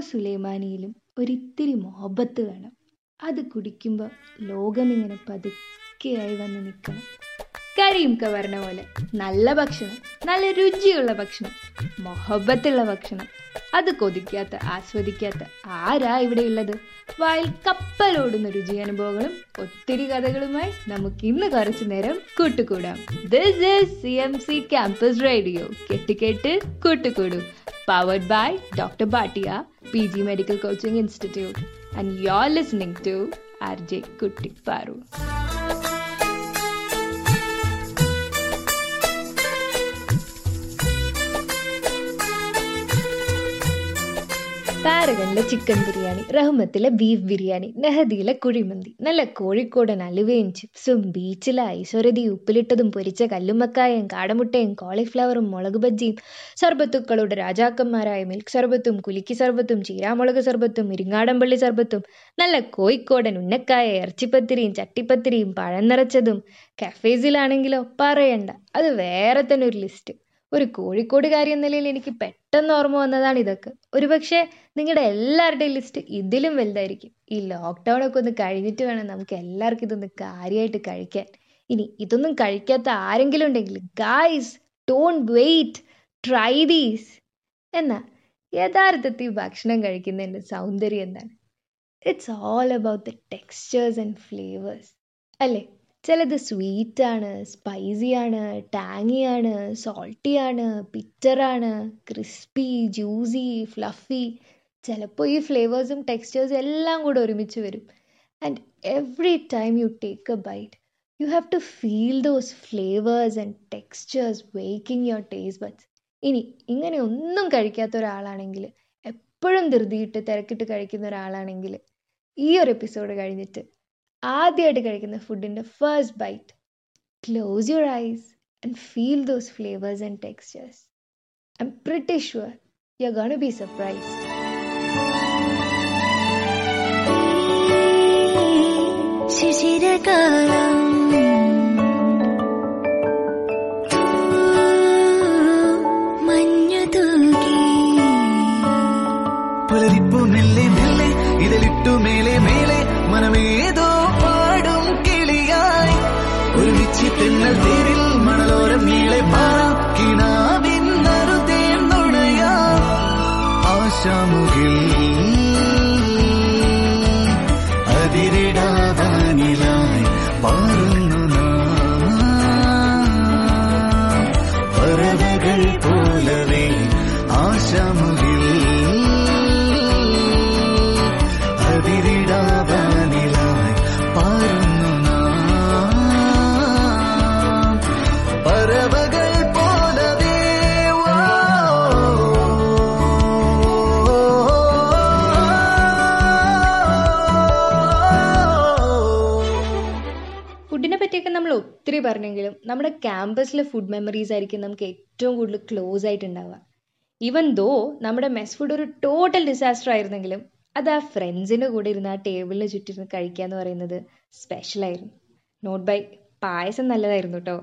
സുലൈമാനിയിലും ഒരിത്തിരി മോബത്ത് വേണം. അത് കുടിക്കുമ്പോൾ ലോകമിങ്ങനെ പതുക്കെയായി വന്ന് നിൽക്കണം. കരീംക്ക പറഞ്ഞ പോലെ നല്ല ഭക്ഷണം നല്ല രുചിയുള്ള ഭക്ഷണം മൊഹബത്തുള്ള ഭക്ഷണം. അത് കൊതിക്കാത്ത ആസ്വദിക്കാത്ത ആരാ ഇവിടെ ഉള്ളത് വായിൽ കപ്പലോടുന്ന രുചി അനുഭവങ്ങളും ഒത്തിരി കഥകളുമായി നമുക്ക് ഇന്ന് കുറച്ചു നേരം കൂട്ടുകൂടാം. This is C M C campus radio കെട്ടിക്കേട്ട് കൂട്ടുകൂടും. powered by Dr. Bhatia, PG Medical Coaching Institute. And you're listening to RJ Kuttikparu. താരകനിലെ ചിക്കൻ ബിരിയാണി റഹ്മത്തിലെ ബീഫ് ബിരിയാണി നെഹദിയിലെ കുഴിമന്തി നല്ല കോഴിക്കോടൻ അലുവയും ചിപ്സും ബീച്ചിലെ ഐശ്വര്യതി ഉപ്പിലിട്ടതും പൊരിച്ച കല്ലുമ്മക്കായും കാടമുട്ടയും കോളിഫ്ലവറും മുളക് ബജ്ജിയും സർബത്തുക്കളുടെ രാജാക്കന്മാരായ മിൽക്ക് സർബത്തും കുലുക്കി സർബത്തും ചീരാമുളക് സർബത്തും ഇരിങ്ങാടൻപള്ളി സർബത്തും നല്ല കോഴിക്കോടൻ ഉന്നക്കായ ഇറച്ചിപ്പത്തിരിയും ചട്ടിപ്പത്തിരിയും പഴം നിറച്ചതും കഫേസിലാണെങ്കിലോ പറയണ്ട. അത് വേറെ തന്നെ ഒരു ലിസ്റ്റ് ഒരു കോഴിക്കോടുകാരി എന്ന നിലയിൽ എനിക്ക് പെട്ടെന്ന് ഓർമ്മ വന്നതാണ് ഇതൊക്കെ. ഒരുപക്ഷെ നിങ്ങളുടെ എല്ലാവരുടെയും ലിസ്റ്റ് ഇതിലും വലുതായിരിക്കും. ഈ ലോക്ക്ഡൗൺ ഒക്കെ ഒന്ന് കഴിഞ്ഞിട്ട് വേണം നമുക്ക് എല്ലാവർക്കും ഇതൊന്ന് കാര്യമായിട്ട് കഴിക്കാൻ. ഇനി ഇതൊന്നും കഴിക്കാത്ത ആരെങ്കിലും ഉണ്ടെങ്കിൽ guys don't wait try these എന്നാ യഥാർത്ഥത്തിൽ ഭക്ഷണം കഴിക്കുന്നതിന്റെ സൗന്ദര്യം എന്താണ്? It's all about the textures and flavours അല്ലേ? ചിലത് സ്വീറ്റാണ് സ്പൈസിയാണ് ടാങ്ങിയാണ് സോൾട്ടിയാണ് ബിറ്ററാണ് ക്രിസ്പി ജ്യൂസി ഫ്ലഫി. ചിലപ്പോൾ ഈ ഫ്ലേവേഴ്സും ടെക്സ്ചേഴ്സും എല്ലാം കൂടെ ഒരുമിച്ച് വരും. And every time you take a bite you have to feel those flavours and textures waking your taste buds ഇനി ഇങ്ങനെ ഒന്നും കഴിക്കാത്ത ഒരാളാണെങ്കിൽ എപ്പോഴും ധൃതിയിട്ട് തിരക്കിട്ട് കഴിക്കുന്ന ഒരാളാണെങ്കിൽ ഈ ഒരു എപ്പിസോഡ് കഴിഞ്ഞിട്ട് ആദ്യമായിട്ട് കഴിക്കുന്ന ഫുഡിന്റെ first bite close your eyes and feel those flavours and textures I am pretty sure you are gonna be surprised ശിശിരകാലം ഒരുമിച്ച് തെന്നൽ നമ്മൾ പറഞ്ഞെങ്കിലും നമ്മുടെ ക്യാമ്പസിലെ ഫുഡ് മെമ്മറീസ് ആയിരിക്കും നമുക്ക് ഏറ്റവും കൂടുതൽ ക്ലോസ് ആയിട്ട് ഉണ്ടാവുക ഈവൻ ദോ നമ്മുടെ മെസ് ഫുഡ് ഒരു ടോട്ടൽ ഡിസാസ്റ്റർ ആയിരുന്നെങ്കിലും അത് ആ ഫ്രണ്ട്സിന്റെ കൂടെ ഇരുന്ന് ആ ടേബിളിന് ചുറ്റിരുന്ന് കഴിക്കുക എന്ന് പറയുന്നത് സ്പെഷ്യലായിരുന്നു നോട്ട് ബൈ പായസം നല്ലതായിരുന്നു കേട്ടോ.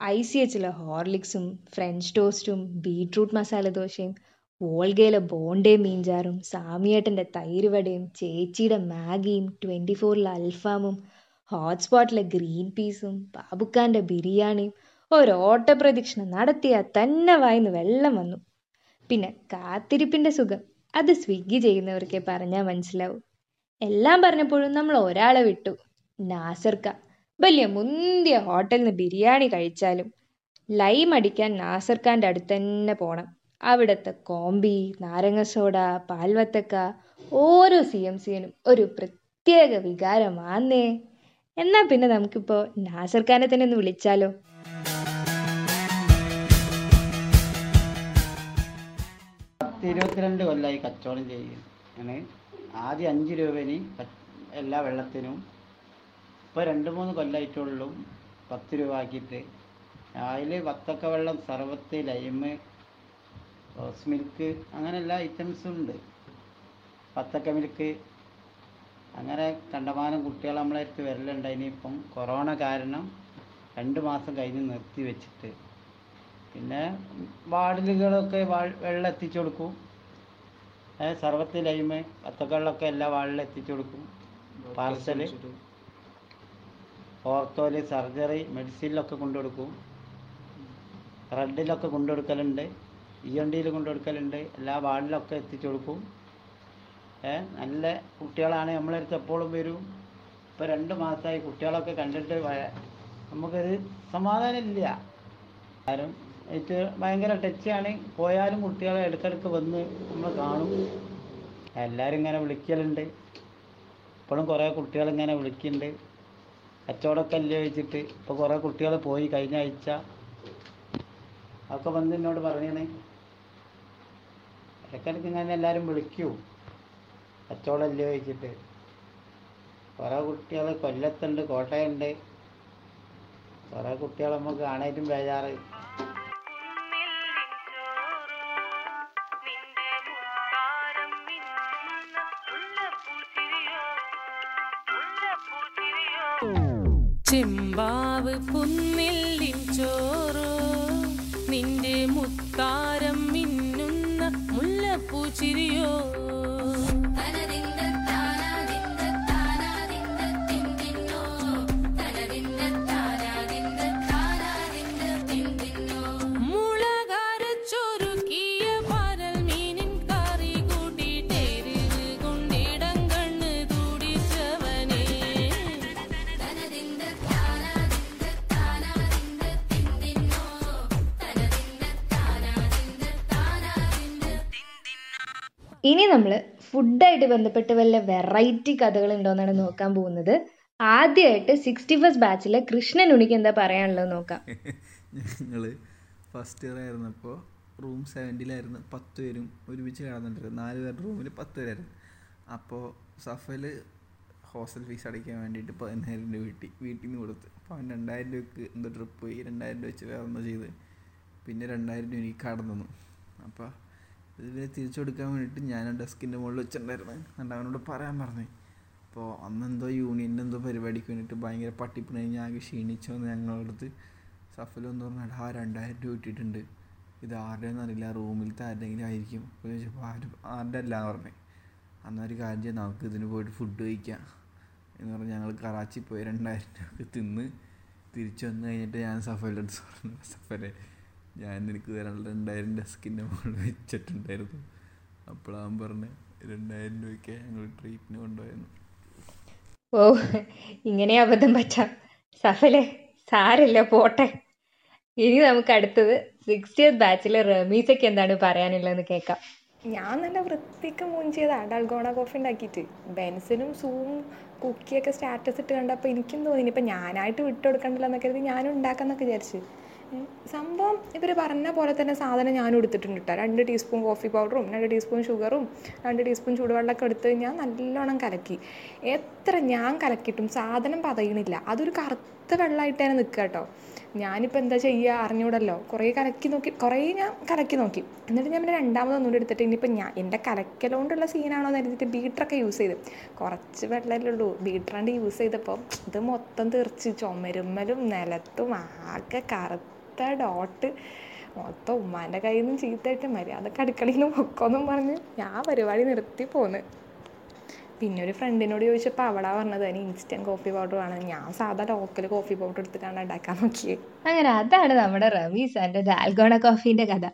ഐ സി എച്ചിലെ ഹോർലിക്സും ഫ്രഞ്ച് ടോസ്റ്റും ബീട്രൂട്ട് മസാല ദോശയും വോൾഗയിലെ ബോണ്ടേ മീൻചാറും സാമിയേട്ടന്റെ തൈര് വടയും ചേച്ചിയുടെ മാഗിയും ട്വന്റി ഫോറിലെ അൽഫാമും ഹോട്ട്സ്പോട്ടിലെ ഗ്രീൻ പീസും ബാബുക്കാന്റെ ബിരിയാണിയും ഒരോട്ട പ്രദക്ഷിണം നടത്തിയാൽ തന്നെ വായിന്ന് വെള്ളം വന്നു. പിന്നെ കാത്തിരിപ്പിന്റെ സുഖം അത് സ്വിഗ്ഗി ചെയ്യുന്നവർക്കേ പറഞ്ഞാൽ മനസ്സിലാവും. എല്ലാം പറഞ്ഞപ്പോഴും നമ്മൾ ഒരാളെ വിട്ടു. നാസർക്ക വലിയ മുന്തിയ ഹോട്ടലിൽ നിന്ന് ബിരിയാണി കഴിച്ചാലും ലൈം അടിക്കാൻ നാസർഖാന്റെ അടുത്ത് തന്നെ പോണം. അവിടുത്തെ കോമ്പി നാരങ്ങ സോഡ പാൽവത്തക്ക ഓരോ സി എം സിയനും ഒരു പ്രത്യേക വികാരമാന്നേ. എന്നാ പിന്നെ നമുക്കിപ്പോൾ നാസർ ഖാനെ തന്നെ ഒന്ന് വിളിച്ചാലോ? പത്ത് ഇരുപത്തിരണ്ട് കൊല്ലമായി കച്ചവടം ചെയ്യുകയാണ് ആദ്യം അഞ്ച് രൂപന് എല്ലാ വെള്ളത്തിനും. ഇപ്പോൾ രണ്ട് മൂന്ന് കൊല്ലമായിട്ടുള്ളൂ പത്ത് രൂപ ആക്കിയിട്ട്. അതിൽ വത്തക്ക വെള്ളം സർവത്ത് ലൈമ് റോസ് മിൽക്ക് അങ്ങനെ എല്ലാ ഐറ്റംസും ഉണ്ട്. വത്തക്ക മിൽക്ക് അങ്ങനെ കണ്ടമാനം കുട്ടികൾ നമ്മളെ അടുത്ത് വരലുണ്ടായിനി ഇപ്പം കൊറോണ കാരണം രണ്ട് മാസം കഴിഞ്ഞ് നിർത്തി വെച്ചിട്ട്. പിന്നെ വാർഡിലുകളൊക്കെ വെള്ളം എത്തിച്ചു കൊടുക്കും. ഏ, സർവത്ത് ലൈമ് പത്തക്കളിലൊക്കെ എല്ലാ വാളിലും എത്തിച്ചു കൊടുക്കും. പാർസൽ ഓർത്തോൽ സർജറി മെഡിസിനിലൊക്കെ കൊണ്ടുകൊടുക്കും റെഡിലൊക്കെ കൊണ്ടുകൊടുക്കലുണ്ട് ഇ എൻ ഡിയിൽ കൊണ്ടുകൊടുക്കലുണ്ട് എല്ലാ വാർഡിലൊക്കെ എത്തിച്ചു കൊടുക്കും. നല്ല കുട്ടികളാണ്. നമ്മളെ അടുത്ത് എപ്പോഴും വരും. ഇപ്പോൾ രണ്ട് മാസമായി കുട്ടികളൊക്കെ കണ്ടിട്ട് നമുക്കൊരു സമാധാനം ഇല്ല ആരും ഏറ്റവും ഭയങ്കര ടച്ചാണ് പോയാലും കുട്ടികളെ ഇടയ്ക്കിടയ്ക്ക് വന്ന് നമ്മൾ കാണും. എല്ലാവരും ഇങ്ങനെ വിളിക്കലുണ്ട്. ഇപ്പോഴും കുറേ കുട്ടികൾ ഇങ്ങനെ വിളിക്കുന്നുണ്ട് കച്ചവടമൊക്കെ അല്ലേ വെച്ചിട്ട് ഇപ്പോൾ കുറേ കുട്ടികൾ പോയി കഴിഞ്ഞ ആഴ്ച. അതൊക്കെ വന്ന് എന്നോട് പറഞ്ഞേ ഇടയ്ക്കിടയ്ക്ക് ഇങ്ങനെ എല്ലാവരും വിളിക്കൂ. കച്ചവടം അല്ലേ വെച്ചിട്ട് കുറേ കുട്ടികൾ കൊല്ലത്തുണ്ട് കോട്ടയുണ്ട്. കുറേ കുട്ടികൾ നമുക്ക് കാണാനും ബേജാറ്. ഇനി നമ്മൾ ഫുഡായിട്ട് ബന്ധപ്പെട്ട് വല്ല വെറൈറ്റി കഥകൾ ഉണ്ടോയെന്നാണ് നോക്കാൻ പോകുന്നത്. ആദ്യമായിട്ട് സിക്സ്റ്റി ഫസ്റ്റ് ബാച്ചിലെ കൃഷ്ണൻ ഉണിക്ക് എന്താ പറയാനുള്ളത് നോക്കാം. ഞങ്ങൾ ഫസ്റ്റ് ഇയർ ആയിരുന്നപ്പോൾ റൂം സെവന്റിലായിരുന്നു. പത്ത് പേരും ഒരുമിച്ച് കിടന്നിട്ടുണ്ട് നാല് പേരുടെ റൂമിൽ പത്ത് പേരായിരുന്നു. അപ്പോൾ സഫൽ ഹോസ്റ്റൽ ഫീസ് അടയ്ക്കാൻ വേണ്ടിയിട്ട് പതിനായിരം രൂപ വീട്ടിൽ വീട്ടിൽ നിന്ന് കൊടുത്ത്. അപ്പോൾ അവൻ രണ്ടായിരം രൂപയ്ക്ക് എന്തോ ട്രിപ്പ് പോയി. രണ്ടായിരം രൂപ വെച്ച് വേറെ ഒന്നും ചെയ്ത്. പിന്നെ രണ്ടായിരം രൂപ എനിക്ക് കടന്നു തന്നു. ഇതിനെ തിരിച്ചു കൊടുക്കാൻ വേണ്ടിയിട്ട് ഞാൻ ഡെസ്കിന്റെ മുകളിൽ വെച്ചിട്ടുണ്ടായിരുന്നു. എന്നിട്ട് അവനോട് പറയാൻ പറഞ്ഞു അപ്പോൾ അന്നെന്തോ യൂണിയന്റെ എന്തോ പരിപാടിക്ക് വേണ്ടിയിട്ട് ഭയങ്കര പട്ടിപ്പിണി ഞാൻ ആകെ ക്ഷീണിച്ചോന്ന് ഞങ്ങളടുത്ത് സഫൽ എന്ന് പറഞ്ഞാൽ ആ രണ്ടായിരം രൂപ കിട്ടിയിട്ടുണ്ട്. ഇത് ആരുടെയെന്ന് അറിയില്ല റൂമിലത്തെ ആരുടെയെങ്കിലും ആയിരിക്കും. അപ്പോൾ ചോദിച്ചപ്പോൾ ആരും ആരുടെ അല്ല? പറഞ്ഞു. അന്നൊരു ഒരു കാര്യം ചെയ്യാം നമുക്ക് ഇതിന് പോയിട്ട് ഫുഡ് കഴിക്കാം. എന്ന് പറഞ്ഞ് ഞങ്ങൾ കറാച്ചി പോയി രണ്ടായിരം രൂപ തിന്ന് തിരിച്ചു വന്നു കഴിഞ്ഞിട്ട് ഞാൻ സഫലിന്റെ അടുത്ത് പറഞ്ഞു സഫലെ ഞാൻ എനിക്ക് തരാനുള്ള രണ്ടായിരം ഡെസ്കിന്റെ മുകളിൽ വെച്ചിട്ടുണ്ടായിരുന്നു. അപ്പോഴാൻ പറഞ്ഞ് രണ്ടായിരം രൂപയ്ക്ക് ഞങ്ങൾ ട്രീറ്റിന് കൊണ്ടുപോയിരുന്നു ഓ ഇങ്ങനെ അബദ്ധം പറ്റാം. സഫലെ സാരല്ല പോട്ടെ. ഇനി നമുക്ക് അടുത്തത് സിക്സ്റ്റിയത്ത് ബാച്ചിലെ റമീസയ്ക്ക് എന്താണ് പറയാനുള്ളതെന്ന് കേൾക്കാം. ഞാൻ നല്ല വൃത്തിക്ക് മൂഞ്ചിയതാ ഡൽഗോണ കോഫി ഉണ്ടാക്കിയിട്ട് ബെൻസിനും സൂവും കുക്കിയൊക്കെ സ്റ്റാറ്റസ് ഇട്ട് കണ്ടപ്പോൾ എനിക്കും തോന്നി ഇപ്പം ഞാനായിട്ട് വിട്ടു കൊടുക്കണ്ടല്ലോ എന്നൊക്കെ കരുതി ഞാനും ഉണ്ടാക്കാമെന്നൊക്കെ വിചാരിച്ച്. സംഭവം ഇവർ പറഞ്ഞ പോലെ തന്നെ സാധനം ഞാനും എടുത്തിട്ടുണ്ട് കേട്ടോ രണ്ട് ടീസ്പൂൺ കോഫി പൗഡറും രണ്ട് ടീസ്പൂൺ ഷുഗറും രണ്ട് ടീസ്പൂൺ ചൂടുവെള്ളമൊക്കെ എടുത്ത് ഞാൻ നല്ലോണം കലക്കി. എത്ര ഞാൻ കലക്കിയിട്ടും സാധനം പതയണില്ല. അതൊരു കറുത്ത വെള്ളമായിട്ട് തന്നെ നിൽക്കുക കേട്ടോ ഞാനിപ്പോൾ എന്താ ചെയ്യുക അറിഞ്ഞൂടല്ലോ. കുറേ കലക്കി നോക്കി കുറേ ഞാൻ കലക്കി നോക്കി. എന്നിട്ട് ഞാൻ പിന്നെ രണ്ടാമത് ഒന്നുകൂടി എടുത്തിട്ട് ഇനിയിപ്പോൾ ഞാൻ എന്റെ കലക്കലോണ്ടുള്ള സീനാണോ എന്ന് കരുതിയിട്ട് ബീറ്ററൊക്കെ യൂസ് ചെയ്ത്. കുറച്ച് വെള്ളമല്ലേ ഉള്ളൂ. ബീറ്ററാണ്ട് യൂസ് ചെയ്തപ്പോൾ ഇത് മൊത്തം തീർച്ച് ചുമരുമ്മലും നിലത്തും ആകെ കറുത്ത ഡോട്ട് മൊത്തം ഉമ്മാന്റെ കയ്യിൽ നിന്നും ചീത്തയായിട്ട് മര്യാദയ്ക്ക് അടുക്കളയിൽ നിന്ന് പൊക്കോന്നും പറഞ്ഞ് ഞാൻ പരിപാടി നിർത്തി പോന്ന്. പിന്നെ ഒരു ഫ്രണ്ടിനോട് ചോദിച്ചപ്പോൾ അവളാ പറഞ്ഞത് അതിന് ഇൻസ്റ്റന്റ് കോഫി പൗഡർ ആണ് ഞാൻ സാധാ ലോക്കൽ കോഫി പൗഡർ എടുത്തിട്ടാണ് ഉണ്ടാക്കാൻ നോക്കിയത് അങ്ങനെ അതാണ് നമ്മുടെ റമീസ് ആൻഡ് ഡാൽഗോണ കോഫീന്റെ കഥ.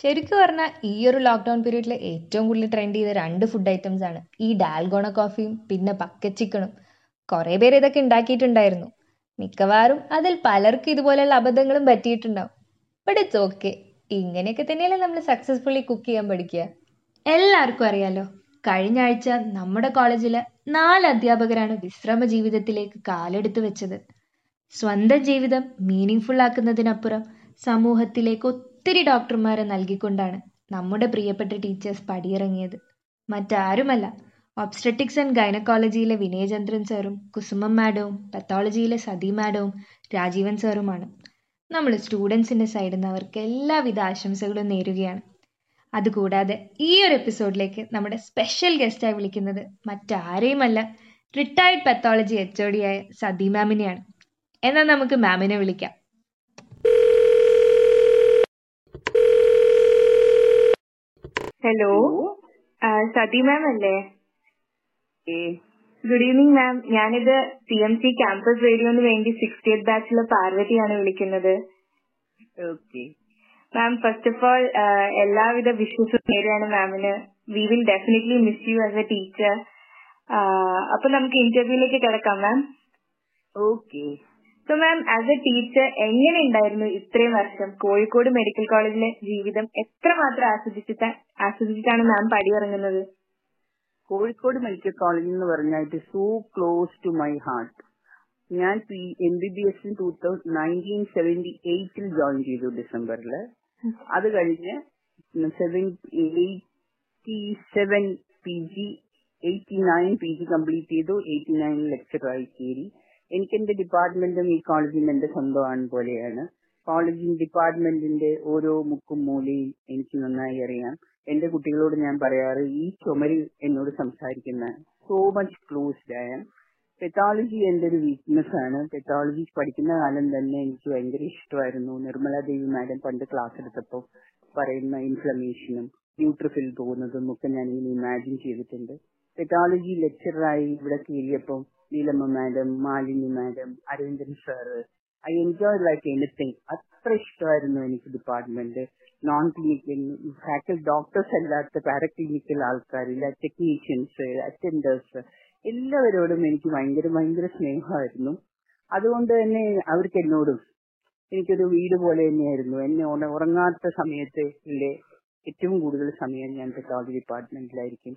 ശരിക്കും പറഞ്ഞാൽ ഈ ഒരു ലോക്ക്ഡൗൺ പീരീഡിൽ ഏറ്റവും കൂടുതൽ ട്രെൻഡ് ചെയ്ത രണ്ട് ഫുഡ് ഐറ്റംസ് ആണ്. ഈ ഡാൽഗോണ കോഫിയും പിന്നെ ബക്കറ്റ് ചിക്കനും കുറേ പേര് ഇതൊക്കെ ഉണ്ടാക്കിയിട്ടുണ്ടായിരുന്നു. മിക്കവാറും അതിൽ പലർക്കും ഇതുപോലെയുള്ള അബദ്ധങ്ങളും പറ്റിയിട്ടുണ്ടാവും. ബട്ട് ഇറ്റ്സ് ഓക്കെ ഇങ്ങനെയൊക്കെ തന്നെയല്ലേ നമ്മൾ സക്സസ്ഫുള്ളി കുക്ക് ചെയ്യാൻ പഠിക്കുക. എല്ലാവർക്കും അറിയാലോ കഴിഞ്ഞ ആഴ്ച നമ്മുടെ കോളേജിലെ നാല് അധ്യാപകരാണ് വിശ്രമ ജീവിതത്തിലേക്ക് കാലെടുത്ത് വെച്ചത്. സ്വന്തം ജീവിതം മീനിങ് ആക്കുന്നതിനപ്പുറം സമൂഹത്തിലേക്ക് ഒത്തിരി ഡോക്ടർമാരെ നൽകിക്കൊണ്ടാണ് നമ്മുടെ പ്രിയപ്പെട്ട ടീച്ചേഴ്സ് പടിയിറങ്ങിയത്. മറ്റാരുമല്ല ഒബ്സ്ട്രറ്റിക്സ് ആൻഡ് ഗൈനക്കോളജിയിലെ വിനയചന്ദ്രൻ സാറും കുസുമം മാഡവും പത്തോളജിയിലെ സതി മാഡവും രാജീവൻ സാറുമാണ് നമ്മൾ സ്റ്റുഡൻസിന്റെ സൈഡിൽ നിന്ന് അവർക്ക് എല്ലാവിധ ആശംസകളും നേരുകയാണ്. അതുകൂടാതെ ഈ ഒരു എപ്പിസോഡിലേക്ക് നമ്മുടെ സ്പെഷ്യൽ ഗസ്റ്റായി വിളിക്കുന്നത് മറ്റാരെയുമല്ല റിട്ടയർഡ് പത്തോളജി എച്ച് ഒ ഡിയായ സതി മാമിനെയാണ് എന്നാൽ നമുക്ക് മാമിനെ വിളിക്കാം. ഹലോ സതി മാം അല്ലേ? ഗുഡ് ഈവനിങ് മാം ഞാനിത് സി എം സി ക്യാമ്പസ് റേഡിയോന് വേണ്ടി സിക്സ്റ്റിയത്ത് ബാച്ചിലെ പാർവതിയാണ് വിളിക്കുന്നത്. Okay ma'am first of all എല്ലാവിധ വിഷസും നേരെയാണ് മാമിന് we will definitely miss you as a teacher അപ്പൊ നമുക്ക് ഇന്റർവ്യൂയിലേക്ക് കിടക്കാം ma'am okay so ma'am as a teacher എങ്ങനെ ഉണ്ടായിരുന്നു ഇത്രയും വർഷം? കോഴിക്കോട് മെഡിക്കൽ കോളേജിലെ ജീവിതം എത്രമാത്രം ആസ്വദിച്ചിട്ട് ആസ്വദിച്ചിട്ടാണ് മാം പടിയിറങ്ങുന്നത്? കോഴിക്കോട് മെഡിക്കൽ കോളേജ് എന്ന് പറഞ്ഞാൽ it so close to my heart ഞാൻ M B B S two thousand nineteen seventy എയ്റ്റിൽ join ചെയ്തു ഡിസംബറിൽ അത് കഴിഞ്ഞ് seventy seven P G eighty nine P G complete ചെയ്തു. എയ്റ്റി നയൻ ലെക്ചറായി കയറി എനിക്ക് എന്റെ ഡിപ്പാർട്ട്മെന്റും ഈ കോളേജിൽ എന്റെ സ്വന്തമാണ് പോലെയാണ്. കോളേജിൻ ഡിപ്പാർട്ട്മെന്റിന്റെ ഓരോ മുക്കും മൂലയും എനിക്ക് നന്നായി അറിയാം. എന്റെ കുട്ടികളോട് ഞാൻ പറയാറ് ഈ ചുമരിൽ എന്നോട് സംസാരിക്കുന്ന സോ മച്ച് ക്ലോസ്ഡ് ആയ പെത്തോളജി എന്റെ ഒരു വീക്ക്നെസ് ആണ്. പെത്തോളജി പഠിക്കുന്ന കാലം തന്നെ എനിക്ക് ഭയങ്കര ഇഷ്ടമായിരുന്നു. നിർമ്മല ദേവി മാഡം പണ്ട് ക്ലാസ് എടുത്തപ്പോൾ പറയുന്ന ഇൻഫ്ലമേഷനും ന്യൂട്രിഫിൽ പോകുന്നതും ഒക്കെ ഞാൻ ഇങ്ങനെ ഇമാജിൻ ചെയ്തിട്ടുണ്ട്. പെത്തോളജി ലെക്ചറായി ഇവിടെ കയറിയപ്പോൾ Neelamma madam Malini madam Aravindan sir I enjoy like anything അത്ര ഇഷ്ടമായിരുന്നു എനിക്ക് ഡിപ്പാർട്ട്മെന്റ് നോൺ ക്ലിനിക്കൽ ഫാക്കൽ ഡോക്ടേഴ്സ് അല്ലാത്ത പാരക്ലിനിക്കൽ ആൾക്കാരില്ല ടെക്നീഷ്യൻസ് അറ്റൻഡേഴ്സ് എല്ലാവരോടും എനിക്ക് ഭയങ്കര ഭയങ്കര സ്നേഹമായിരുന്നു. അതുകൊണ്ട് തന്നെ അവർക്ക് എന്നോടും എനിക്കൊരു വീട് പോലെ തന്നെയായിരുന്നു. എന്നെ ഉറങ്ങാത്ത സമയത്ത് ഏറ്റവും കൂടുതൽ സമയം ഞാൻ പെത്തോളജി ഡിപ്പാർട്ട്മെന്റിലായിരിക്കും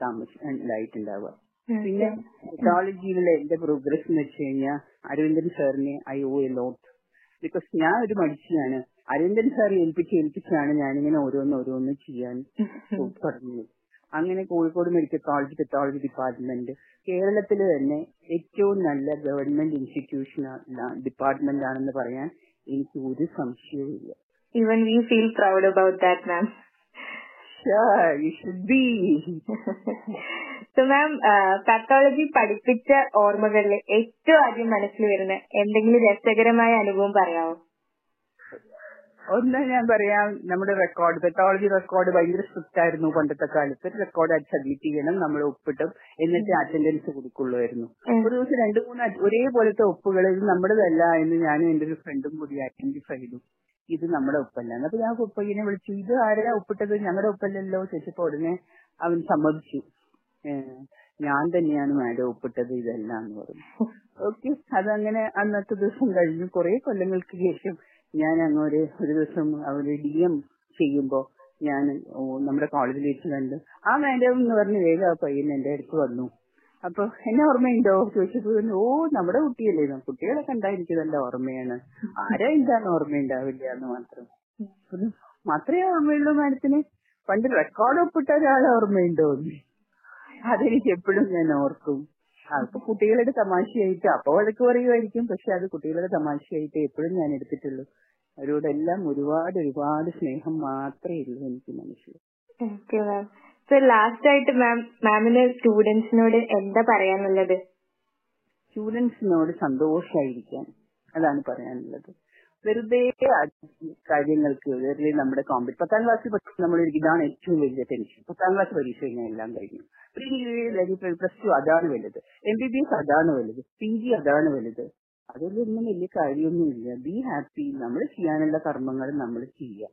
താമസിണ്ടായിട്ടുണ്ടാവുക പിന്നെ സൈക്കോളജിയിലുള്ള എന്റെ പ്രോഗ്രസ് എന്ന് വെച്ച് കഴിഞ്ഞാൽ അരവിന്ദൻ സാറിനെ I owe a lot because ഞാൻ ഒരു മടിച്ചിയാണ് അരവിന്ദൻ സാർ ഏൽപ്പിച്ച് ഏൽപ്പിച്ചാണ് ഞാനിങ്ങനെ ഓരോന്ന് ഓരോന്ന് ചെയ്യാൻ തുടങ്ങിയത്. അങ്ങനെ Kozhikode medical college pathology department കേരളത്തിൽ തന്നെ ഏറ്റവും നല്ല ഗവൺമെന്റ് ഇൻസ്റ്റിറ്റ്യൂഷൻ ഡിപ്പാർട്ട്മെന്റ് ആണെന്ന് പറയാൻ എനിക്ക് ഒരു സംശയവുമില്ല even we feel proud about that ma'am should be. So ma'am pathology പഠിപ്പിച്ച ഓർമ്മകളിൽ ഏറ്റവും ആദ്യം മനസ്സിൽ വരുന്ന എന്തെങ്കിലും രസകരമായ അനുഭവം പറയാമോ ഒന്ന് ഞാൻ പറയാം നമ്മുടെ റെക്കോർഡ് പെത്തോളജി റെക്കോർഡ് ഭയങ്കര സ്ട്രിക്റ്റ് ആയിരുന്നു പണ്ടത്തെ കാലത്ത്. റെക്കോർഡ് സബ്മിറ്റ് ചെയ്യണം നമ്മൾ ഒപ്പിട്ടും എന്നിട്ട് അറ്റൻഡൻസ് കൊടുക്കുള്ളായിരുന്നു ഒരു ദിവസം രണ്ട് മൂന്ന് ഒരേപോലത്തെ ഒപ്പുകൾ ഇത് നമ്മുടേതല്ല എന്ന് ഞാനും എന്റെ ഒരു ഫ്രണ്ടും കൂടി ഐഡന്റിഫൈ ചെയ്തു. ഇത് നമ്മുടെ ഒപ്പല്ല. അപ്പൊ ഞാൻ പയ്യനെ വിളിച്ചു ഇത് ആരാ ഒപ്പിട്ടത്? ഞങ്ങളുടെ ഒപ്പല്ലല്ലോ ചോദിച്ചപ്പോ ഉടനെ അവൻ സമ്മതിച്ചു. ഞാൻ തന്നെയാണ് മാഡം ഒപ്പിട്ടത് ഇതെല്ലാം എന്ന് പറഞ്ഞു. ഓക്കെ അതങ്ങനെ അന്നത്തെ ദിവസം കഴിഞ്ഞു. കുറെ കൊല്ലങ്ങൾക്ക് ശേഷം ഞാൻ അങ്ങോട്ട് ഒരു ദിവസം അവർ ഡി എം ചെയ്യുമ്പോ ഞാൻ നമ്മുടെ കോളേജിൽ വെച്ച് കണ്ടു ആ മാഡം എന്ന് പറഞ്ഞ് വേഗം ആ പയ്യൻ എന്റെ അടുത്ത് വന്നു. അപ്പൊ എന്നെ ഓർമ്മയുണ്ടോ? ചോദിച്ചപ്പോ ഓ നമ്മുടെ കുട്ടിയല്ലേ? കുട്ടികളെ കണ്ടാ എനിക്ക് നല്ല ഓർമ്മയാണ്. ആരാ എന്താണ് ഓർമ്മയുണ്ടാവില്ല എന്ന് മാത്രം. മാത്രമേ ഓർമ്മയുള്ളൂ മാഡത്തിന്? പണ്ട് റെക്കോർഡ് ഒപ്പിട്ട ഒരാളെ ഓർമ്മയുണ്ടോ. അതെനിക്ക് എപ്പോഴും ഞാൻ ഓർക്കും. അപ്പൊ കുട്ടികളുടെ തമാശയായിട്ട് അപ്പൊ വഴക്ക് പറയുമായിരിക്കും പക്ഷെ അത് കുട്ടികളുടെ തമാശയായിട്ട് എപ്പോഴും ഞാൻ എടുത്തിട്ടുള്ളൂ. അവരോടെല്ലാം ഒരുപാട് ഒരുപാട് സ്നേഹം മാത്രമേ ഉള്ളൂ എനിക്ക് മനസ്സിൽ. ലാസ്റ്റ് ആയിട്ട് മാം മാമിന് സ്റ്റുഡൻസിനോട് എന്താ പറയാനുള്ളത്? സ്റ്റുഡൻസിനോട് സന്തോഷായിരിക്കാൻ അതാണ് പറയാനുള്ളത്. വെറുതെ കാര്യങ്ങൾക്ക് വെറുതെ നമ്മുടെ കോമ്പറ്റ് പത്താം ക്ലാസ്സിൽ പക്ഷേ നമ്മൾ ഇതാണ് ഏറ്റവും വലിയ ടെൻഷൻ പത്താം ക്ലാസ് പരീക്ഷ കഴിഞ്ഞാൽ എല്ലാം കഴിഞ്ഞു. പ്ലസ് ടു അതാണ് വലുത്. എം ബി ബി എസ് അതാണ് വലുത്. പി ജി അതാണ് വലുത്. അതിലൊന്നും വലിയ കാര്യമൊന്നുമില്ല. ബി ഹാപ്പി നമ്മൾ ചെയ്യാനുള്ള കർമ്മങ്ങൾ നമ്മൾ ചെയ്യാം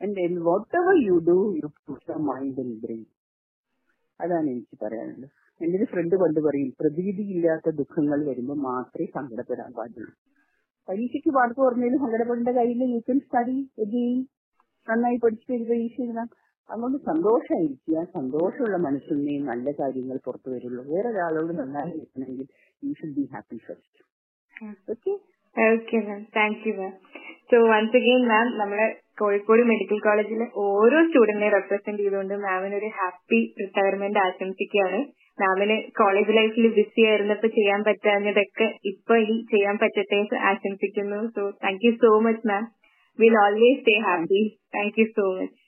and whatever you do you push mind and brain അതാണ് എനിക്ക് പറയാനുള്ളത്. എന്റെ ഒരു ഫ്രണ്ട് പണ്ട് പറയും പ്രതീതിയില്ലാത്ത ദുഃഖങ്ങൾ വരുമ്പോൾ മാത്രമേ സങ്കടപ്പെടാൻ പാടുള്ളൂ. പരീക്ഷയ്ക്ക് പാടത്ത് പറഞ്ഞാലും സങ്കടപ്പെടേണ്ട കാര്യമില്ല. യു ക്യാൻ സ്റ്റഡി എഗെയിൻ നന്നായി പഠിച്ചു ഒരു പരീക്ഷ എഴുതാം. അതുകൊണ്ട് സന്തോഷമായിരിക്കുക. സന്തോഷമുള്ള മനസ്സിനെയും നല്ല കാര്യങ്ങൾ പുറത്തു വരുള്ളൂ. വേറെ ഒരാളോട് നന്നായി ഇരിക്കണമെങ്കിൽ you should be happy first okay okay ma'am thank you ma'am so once again ma'am നമ്മളെ കോഴിക്കോട് മെഡിക്കൽ കോളേജിലെ ഓരോ സ്റ്റുഡന്റിനെ റെപ്രസെന്റ് ചെയ്തുകൊണ്ട് മാമിന് ഒരു ഹാപ്പി റിട്ടയർമെന്റ് ആശംസിക്കുകയാണ്. മാമിന് കോളേജ് ലൈഫിൽ ബിസി ആയിരുന്നപ്പോ ചെയ്യാൻ പറ്റാഞ്ഞതൊക്കെ ഇപ്പൊ ഇനി ചെയ്യാൻ പറ്റട്ടെ എന്ന് ആശംസിക്കുന്നു. So thank you so much ma'am will always stay happy thank you so much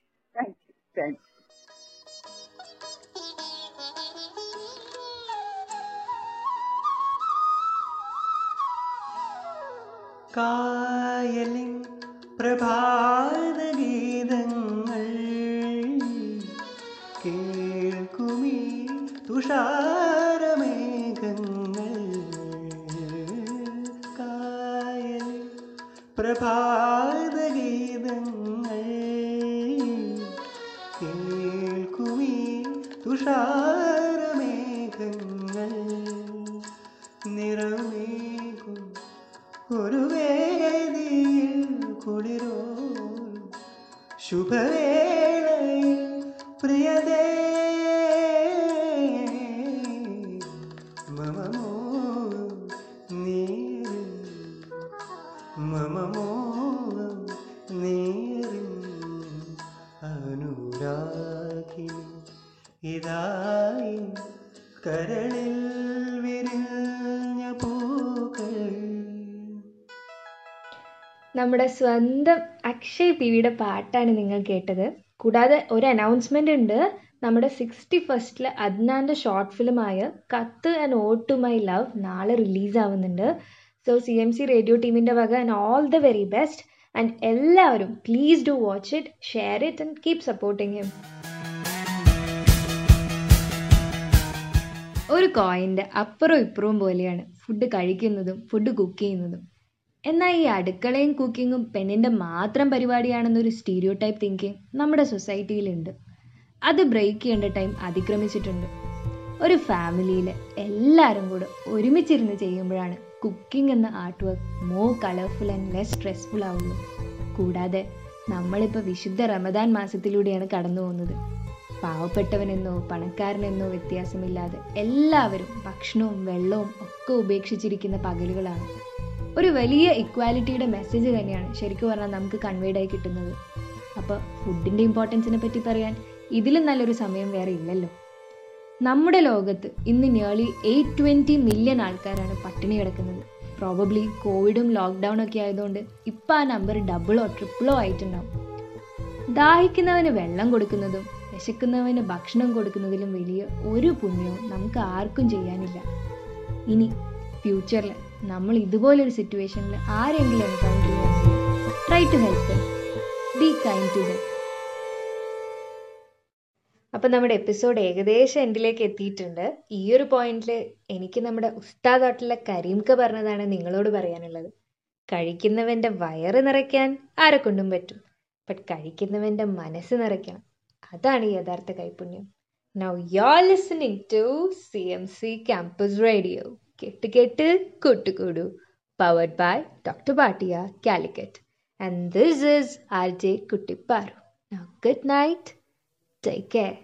കായലിൻ പ്രഭാതഗീതങ്ങൾ തുഷാരമേഘങ്ങൾ കായൽ പ്രഭാതഗീതങ്ങൾ കേൾക്കുമീ തുഷാരമേഘങ്ങൾ നിറമേകും ഒരു വേദിയിൽ കുളിരോ ശുഭവേളയിൽ പ്രിയതേ സ്വന്തം അക്ഷയ് പി വിയുടെ പാട്ടാണ് നിങ്ങൾ കേട്ടത്. കൂടാതെ ഒരു അനൗൺസ്മെന്റ് ഉണ്ട്. നമ്മുടെ സിക്സ്റ്റി ഫസ്റ്റിൽ അദ്നാന്റെ short ഫിലിമായ Kathu an ode to my love നാളെ റിലീസ് ആവുന്നുണ്ട്. So C M C radio ടീമിന്റെ വക and all the very best and എല്ലാവരും please do watch it share it and keep supporting him ഒരു കോയിന്റെ അപ്പുറവും ഇപ്പുറവും പോലെയാണ്. ഫുഡ് കഴിക്കുന്നതും ഫുഡ് കുക്ക് ചെയ്യുന്നതും. എന്നാൽ ഈ അടുക്കളയും കുക്കിങ്ങും പെണ്ണിന്റെ മാത്രം പരിപാടിയാണെന്നൊരു സ്റ്റീരിയോ ടൈപ്പ് തിങ്കിങ് നമ്മുടെ സൊസൈറ്റിയിലുണ്ട് അത് ബ്രേക്ക് ചെയ്യേണ്ട ടൈം അതിക്രമിച്ചിട്ടുണ്ട്. ഒരു ഫാമിലിയിൽ എല്ലാവരും കൂടെ ഒരുമിച്ചിരുന്ന് ചെയ്യുമ്പോഴാണ് കുക്കിംഗ് എന്ന art work more colourful and less stressful ആവുള്ളൂ കൂടാതെ നമ്മളിപ്പോൾ വിശുദ്ധ റമദാൻ മാസത്തിലൂടെയാണ് കടന്നു പോകുന്നത്. പാവപ്പെട്ടവനെന്നോ പണക്കാരനെന്നോ വ്യത്യാസമില്ലാതെ എല്ലാവരും ഭക്ഷണവും വെള്ളവും ഒക്കെ ഉപേക്ഷിച്ചിരിക്കുന്ന പകലുകളാണ്. ഒരു വലിയ ഇക്വാലിറ്റിയുടെ മെസ്സേജ് തന്നെയാണ് ശരിക്കും പറഞ്ഞാൽ നമുക്ക് കൺവേഡ് ആയി കിട്ടുന്നത്. അപ്പോൾ ഫുഡിന്റെ ഇമ്പോർട്ടൻസിനെ പറ്റി പറയാൻ ഇതിലും നല്ലൊരു സമയം വേറെ ഇല്ലല്ലോ. നമ്മുടെ ലോകത്ത് ഇന്ന് നിയർലി എയ്റ്റ് ട്വന്റി മില്യൺ ആൾക്കാരാണ് പട്ടിണി കിടക്കുന്നത്. പ്രോബബ്ലി കോവിഡും ലോക്ക്ഡൗൺ ഒക്കെ ആയതുകൊണ്ട് ഇപ്പം ആ നമ്പർ ഡബിളോ ട്രിപ്പിളോ ആയിട്ടുണ്ടാവും. ദാഹിക്കുന്നവന് വെള്ളം കൊടുക്കുന്നതും വിശക്കുന്നവന് ഭക്ഷണം കൊടുക്കുന്നതിലും വലിയ ഒരു പുണ്യവും നമുക്ക് ആർക്കും ചെയ്യാനില്ല. ഇനി ഫ്യൂച്ചറിൽ നമ്മൾ ഇതുപോലൊരു സിറ്റുവേഷനിൽ ആരെങ്കിലും എൻകൗണ്ടർ ചെയ്യാൻ try to help be kind to them അപ്പം നമ്മുടെ എപ്പിസോഡ് ഏകദേശം എൻഡിലേക്ക് എത്തിയിട്ടുണ്ട്. ഈ ഒരു പോയിന്റിൽ എനിക്ക് നമ്മുടെ ഉസ്താദ് ഹോട്ടലിലെ കരീംക്ക് പറഞ്ഞതാണ് നിങ്ങളോട് പറയാനുള്ളത്. കഴിക്കുന്നവന്റെ വയറ് നിറയ്ക്കാൻ ആരെ കൊണ്ടും പറ്റും. ബട്ട് കഴിക്കുന്നവന്റെ മനസ്സ് നിറയ്ക്കണം. അതാണ് യഥാർത്ഥ കൈപുണ്യം. Now you are listening to C M C campus radio കേട്ട് കേട്ട് കൂട്ടുകൂടു powered by doctor Bhatia Calicut and this is R J Kuttipparu good night take care